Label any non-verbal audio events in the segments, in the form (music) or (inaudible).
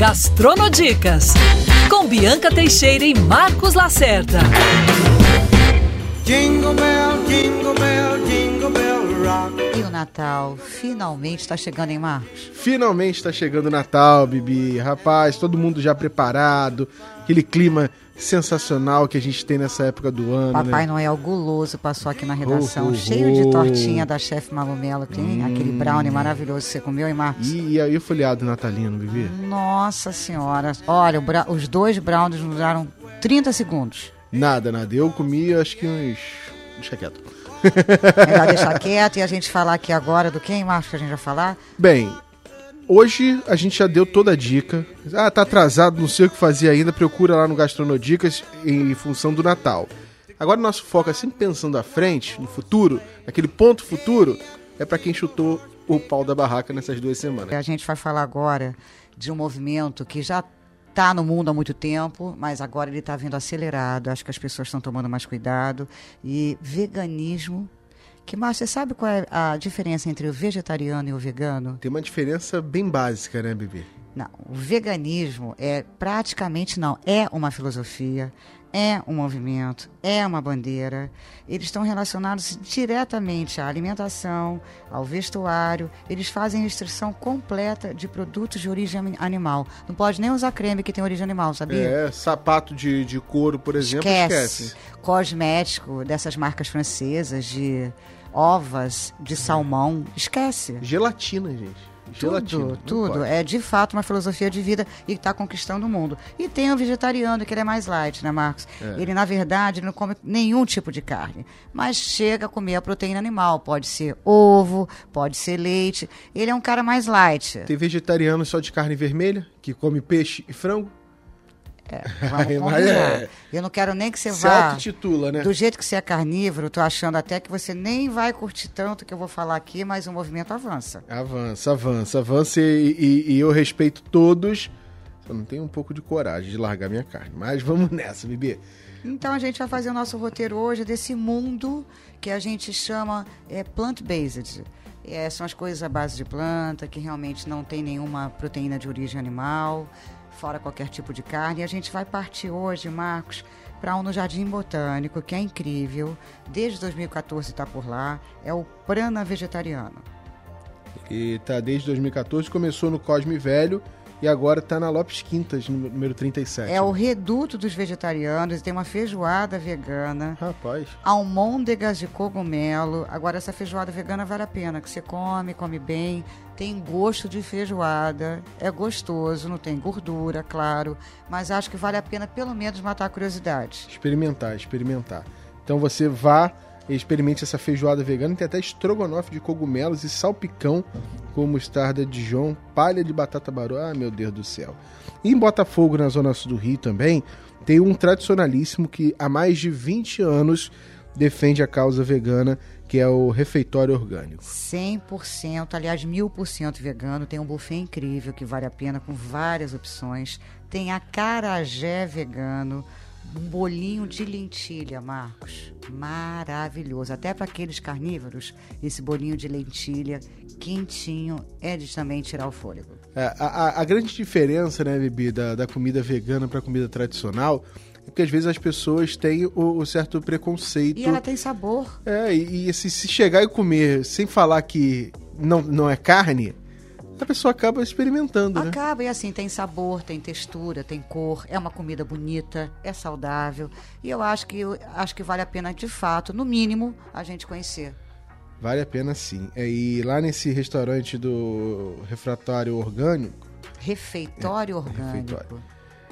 Gastronodicas, com Bianca Teixeira e Marcos Lacerda. Jingle bell, jingle bell, jingle bell rock. E o Natal finalmente está chegando em Marcos. Finalmente está chegando o Natal, Bibi. Rapaz, todo mundo já preparado. Aquele clima sensacional que a gente tem nessa época do ano, Papai né? Noel guloso passou aqui na redação, Ho, ho, cheio de tortinha da chefe Malumelo, que tem aquele brownie maravilhoso que você comeu, hein, Marcos? E, e aí o folheado natalino, Bibi? Nossa senhora. Olha, os dois brownies duraram 30 segundos. Nada, nada. Eu comi acho que uns... Deixa quieto. Melhor (laughs) deixar quieto e a gente falar aqui agora do quem, Marcos, que a gente vai falar? Bem, hoje a gente já deu toda a dica. Ah, tá atrasado, não sei o que fazer ainda. Procura lá no Gastronodicas em função do Natal. Agora o nosso foco é sempre pensando à frente, no futuro, naquele ponto futuro, é para quem chutou o pau da barraca nessas duas semanas. A gente vai falar agora de um movimento que já está no mundo há muito tempo, mas agora ele está vindo acelerado. Acho que as pessoas estão tomando mais cuidado. E veganismo. Que, Márcio, você sabe qual é a diferença entre o vegetariano e o vegano? Tem uma diferença bem básica, né, Bibi? Não, o veganismo é praticamente não, é uma filosofia, é um movimento, é uma bandeira. Eles estão relacionados diretamente à alimentação, ao vestuário. Eles fazem restrição completa de produtos de origem ani- animal. Não pode nem usar creme que tem origem animal, sabia? É, sapato de, de couro, por exemplo, esquece. esquece. Cosmético dessas marcas francesas de ovas, de salmão, esquece. Gelatina, gente. Gelatina. Tudo, tudo. É de fato uma filosofia de vida e está conquistando o mundo. E tem o vegetariano, que ele é mais light, né, Marcos? É. Ele, na verdade, não come nenhum tipo de carne, mas chega a comer a proteína animal. Pode ser ovo, pode ser leite. Ele é um cara mais light. Tem vegetariano só de carne vermelha, que come peixe e frango. (laughs) Vamos Mas combinar. é. Eu não quero nem que você Se vá. autotitula, né? Do jeito que você é carnívoro, tô achando até que você nem vai curtir tanto que eu vou falar aqui, mas o movimento avança. Avança, avança, avança e, e- e eu respeito todos. Só não tenho um pouco de coragem de largar minha carne. Mas vamos nessa, Bibi. Então a gente vai fazer o nosso roteiro hoje desse mundo que a gente chama é, plant-based. É, são as coisas à base de planta, que realmente não tem nenhuma proteína de origem animal, fora qualquer tipo de carne. E a gente vai partir hoje, Marcos, para um no Jardim Botânico, que é incrível. Desde 2014 está por lá. É o Prana Vegetariano. E tá desde 2014, começou no Cosme Velho e agora tá na Lopes Quintas, no número 37. É o reduto dos vegetarianos, tem uma feijoada vegana. Rapaz, almôndegas de cogumelo. Agora, essa feijoada vegana vale a pena, que você come, come bem, tem gosto de feijoada, é gostoso, não tem gordura, claro, mas acho que vale a pena pelo menos matar a curiosidade. experimentar, experimentar. Então você vá experimente essa feijoada vegana. Tem até estrogonofe de cogumelos e salpicão com mostarda Dijon, palha de batata baru. Ah, meu Deus do céu. E em Botafogo, na zona sul do Rio também, tem um tradicionalíssimo que há mais de 20 anos defende a causa vegana, que é o refeitório orgânico. 100%, aliás, 1000% vegano. Tem um buffet incrível que vale a pena, com várias opções. Tem acarajé vegano, um bolinho de lentilha, Marcos. Maravilhoso. Até para aqueles carnívoros, esse bolinho de lentilha quentinho é de também tirar o fôlego. É, a, a- grande diferença, né, Bibi, da, da comida vegana para comida tradicional é que às vezes as pessoas têm o, o certo preconceito. E ela tem sabor. É, e, e se, se chegar e comer sem falar que não, não é carne, a pessoa acaba experimentando, né? Acaba e assim, tem sabor, tem textura, tem cor, é uma comida bonita, é saudável. E eu acho que eu acho que vale a pena, de fato, no mínimo, a gente conhecer. Vale a pena sim. É, e lá nesse restaurante do refratário orgânico, Refeitório orgânico. refeitório.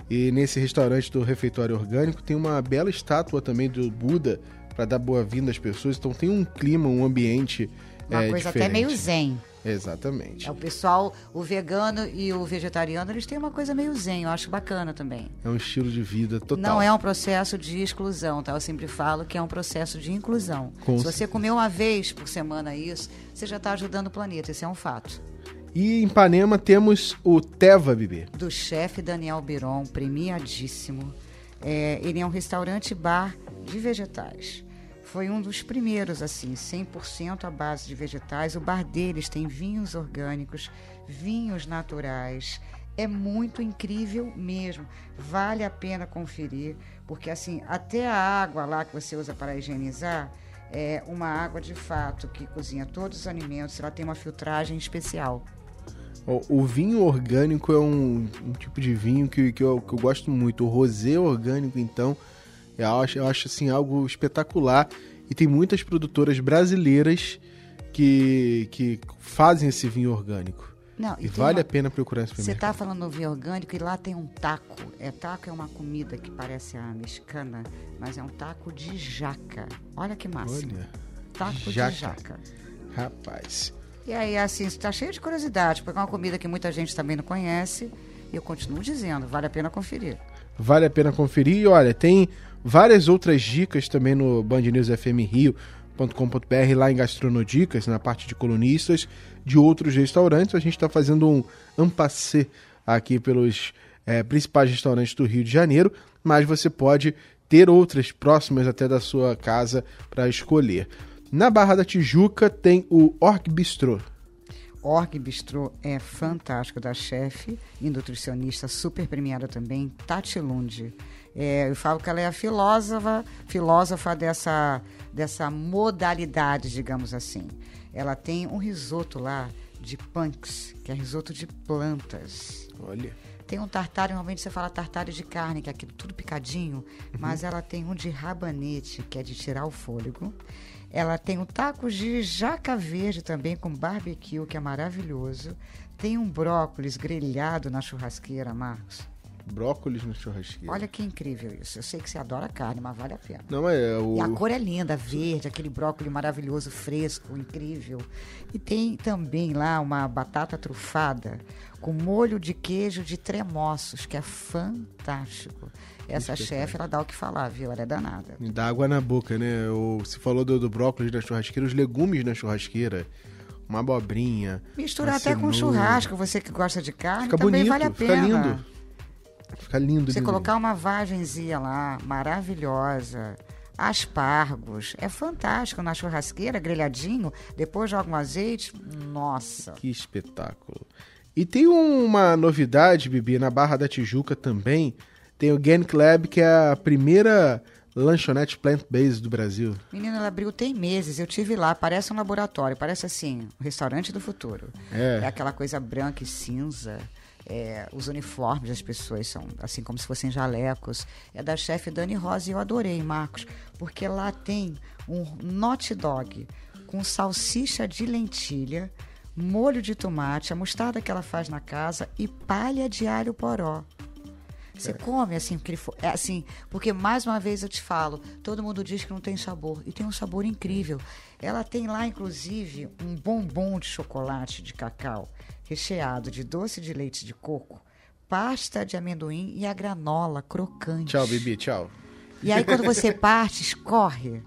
e nesse restaurante do refeitório orgânico tem uma bela estátua também do Buda para dar boa-vinda às pessoas. Então tem um clima, um ambiente Uma é, coisa até diferente. meio zen. Exatamente. É o pessoal, o vegano e o vegetariano, eles têm uma coisa meio zen, eu acho bacana também. É um estilo de vida total. Não é um processo de exclusão, tá? Eu sempre falo que é um processo de inclusão. Com Se você certeza. comer uma vez por semana isso, você já está ajudando o planeta, isso é um fato. E em Ipanema temos o Teva, Bibi. do chefe Daniel Biron, premiadíssimo. É, ele é um restaurante bar de vegetais. Foi um dos primeiros, assim, 100% à base de vegetais. O bar deles tem vinhos orgânicos, vinhos naturais. É muito incrível mesmo. Vale a pena conferir, porque assim, até a água lá que você usa para higienizar é uma água de fato que cozinha todos os alimentos, ela tem uma filtragem especial. O, vinho orgânico é um, um tipo de vinho que, que, eu, que eu gosto muito. O rosé orgânico, então, eu acho, eu acho assim, algo espetacular. E tem muitas produtoras brasileiras que, que fazem esse vinho orgânico. Não, E vale uma- a pena procurar esse Você está falando no vinho orgânico e lá tem um taco. É taco é uma comida que parece a mexicana, mas é um taco de jaca. Olha que máximo. Olha, taco jaca. de jaca. rapaz. E aí, assim, está cheio de curiosidade, porque é uma comida que muita gente também não conhece. E eu continuo dizendo, vale a pena conferir. Vale a pena conferir. E olha, tem várias outras dicas também no bandnewsfmrio.com.br, lá em Gastronodicas, na parte de colunistas, de outros restaurantes. A gente está fazendo um ampassê aqui pelos eh, principais restaurantes do Rio de Janeiro, mas você pode ter outras próximas até da sua casa para escolher. Na Barra da Tijuca tem o Org Bistrô. Org Bistrô é fantástico, da chefe e nutricionista super premiada também, Tati Lund. É, eu falo que ela é a filósofa, filósofa dessa, dessa modalidade, digamos assim. Ela tem um risoto lá de punks, que é risoto de plantas. Olha. Tem um tartário, normalmente você fala tartário de carne, que é aquilo tudo picadinho, mas ela tem um de rabanete, que é de tirar o fôlego. Ela tem um taco de jaca verde também, com barbecue, que é maravilhoso. Tem um brócolis grelhado na churrasqueira, Marcos. Brócolis no churrasqueiro. Olha que incrível isso. Eu sei que você adora carne, mas vale a pena. Não, mas é o. E a cor é linda, verde, aquele brócolis maravilhoso, fresco, incrível. E tem também lá uma batata trufada com molho de queijo de tremoços, que é fantástico. Essa chefe, ela dá o que falar, viu? Ela é danada. Dá água na boca, né? O, você falou do, do brócolis na churrasqueira, os legumes na churrasqueira, uma abobrinha. Misturar até com cenoura. churrasco, você que gosta de carne, Fica também bonito, vale a fica pena. lindo. Fica lindo, Você lindo. colocar uma vagenzinha lá, maravilhosa. Aspargos, é fantástico na churrasqueira, grelhadinho, depois joga um azeite, nossa. Que espetáculo. E tem uma novidade, Bibi, na Barra da Tijuca também. Tem o Gan Club, que é a primeira lanchonete plant-based do Brasil. Menina, ela abriu tem meses, eu tive lá, parece um laboratório, parece assim, um restaurante do futuro. É. aquela coisa branca e cinza. É, os uniformes das pessoas são assim como se fossem jalecos. É da chefe Dani Rosa e eu adorei, Marcos, porque lá tem um hot dog com salsicha de lentilha, molho de tomate, a mostarda que ela faz na casa e palha de alho poró. Você come assim, porque ele fo- é assim, porque mais uma vez eu te falo, todo mundo diz que não tem sabor e tem um sabor incrível. Ela tem lá inclusive um bombom de chocolate de cacau recheado de doce de leite de coco, pasta de amendoim e a granola crocante. Tchau, Bibi, tchau. E aí quando você (laughs) parte, escorre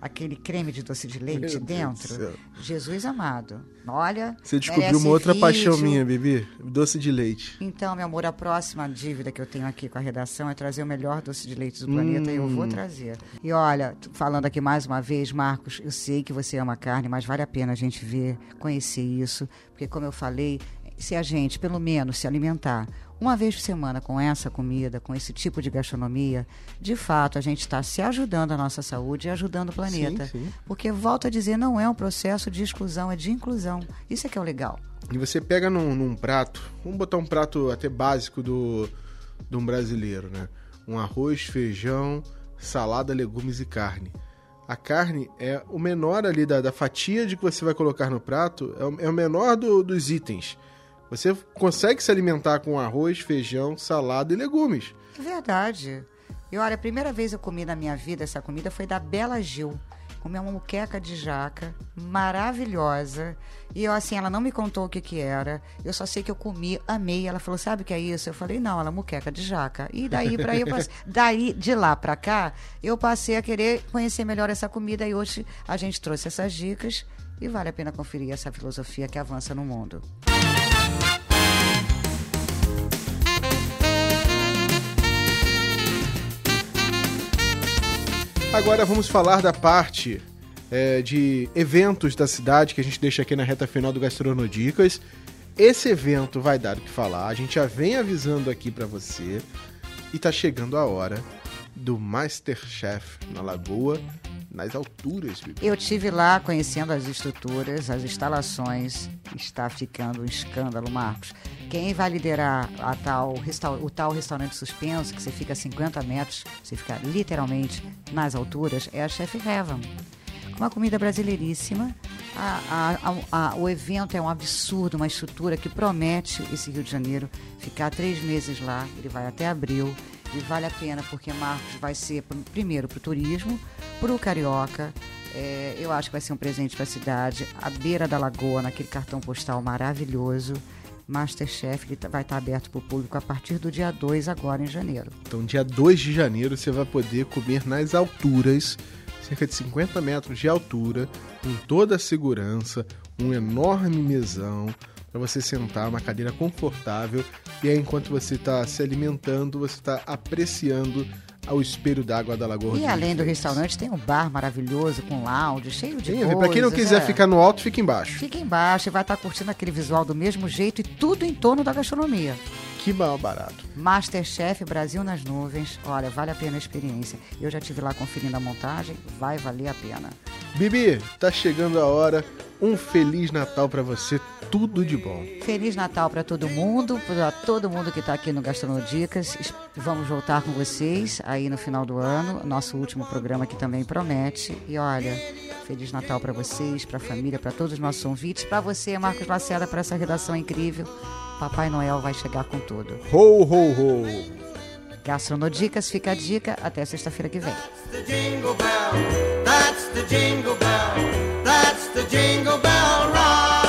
aquele creme de doce de leite Meu dentro. Jesus amado. Olha, Você descobriu uma outra paixão vídeo. minha, Bibi. Doce de leite. Então, meu amor, a próxima dívida que eu tenho aqui com a redação é trazer o melhor doce de leite do planeta e eu vou trazer. E olha, falando aqui mais uma vez, Marcos, eu sei que você ama carne, mas vale a pena a gente ver, conhecer isso, porque como eu falei, se a gente, pelo menos, se alimentar uma vez por semana com essa comida, com esse tipo de gastronomia, de fato a gente está se ajudando a nossa saúde e ajudando o planeta. Sim, sim. Porque, volto a dizer, não é um processo de exclusão, é de inclusão. Isso é que é o legal. E você pega num, num prato, vamos botar um prato até básico do, de um brasileiro, né? Um arroz, feijão, salada, legumes e carne. A carne é o menor ali da, da fatia de que você vai colocar no prato, é o, é o menor do- dos itens. Você consegue se alimentar com arroz, feijão, salada e legumes. É verdade. E olha, a primeira vez eu comi na minha vida essa comida foi da Bela Gil. Comi uma muqueca de jaca, maravilhosa. E eu, assim, ela não me contou o que que era. Eu só sei que eu comi, amei. Ela falou, sabe o que é isso? Eu falei, não, ela é muqueca de jaca. E daí, pra eu passei- (laughs) daí de lá pra cá, eu passei a querer conhecer melhor essa comida. E hoje a gente trouxe essas dicas. E vale a pena conferir essa filosofia que avança no mundo. Agora vamos falar da parte é, de eventos da cidade que a gente deixa aqui na reta final do Gastronodicas. esse evento vai dar o que falar. A gente já vem avisando aqui para você. E tá chegando a hora do Masterchef na Lagoa, nas alturas. Bibi. Eu tive lá conhecendo as estruturas, as instalações. Está ficando um escândalo, Marcos. Quem vai liderar a tal, o tal restaurante suspenso, que você fica a 50 metros, você fica literalmente nas alturas, é a Chef Heaven. Com uma comida brasileiríssima. A- a- a- o evento é um absurdo, uma estrutura que promete esse Rio de Janeiro ficar três meses lá. Ele vai até abril. E vale a pena, porque Marcos vai ser, pr- primeiro, para o turismo, para o carioca. É, eu acho que vai ser um presente para a cidade. À beira da lagoa, naquele cartão postal maravilhoso. Masterchef ele tá- vai estar aberto para o público a partir do dia 2, agora em janeiro. Então, dia 2 de janeiro, você vai poder comer nas alturas, cerca de 50 metros de altura, com toda a segurança, um enorme mesão para você sentar, uma cadeira confortável. E aí, enquanto você está se alimentando, você está apreciando ao espelho d'água da Lagoa E além do restaurante, tem um bar maravilhoso, com lounge, cheio de coisas. Pra quem não quiser é. ficar no alto, fica embaixo. Fica embaixo e vai estar curtindo aquele visual do mesmo jeito e tudo em torno da gastronomia. Que mal barato. Masterchef Brasil nas nuvens. Olha, vale a pena a experiência. Eu já estive lá conferindo a montagem, vai valer a pena. Bibi, tá chegando a hora. Um feliz Natal para você, tudo de bom. Feliz Natal para todo mundo, para todo mundo que está aqui no Gastronodicas. Es- Vamos voltar com vocês aí no final do ano. Nosso último programa que também promete. E olha, Feliz Natal para vocês, para a família, para todos os nossos convites. Para você, Marcos Lacerda, para essa redação incrível. Papai Noel vai chegar com tudo. Ho, ho, ho. Gastronodicas, fica a dica. Até sexta-feira que vem. the jingle bell. That's the jingle bell. That's the jingle bell ride.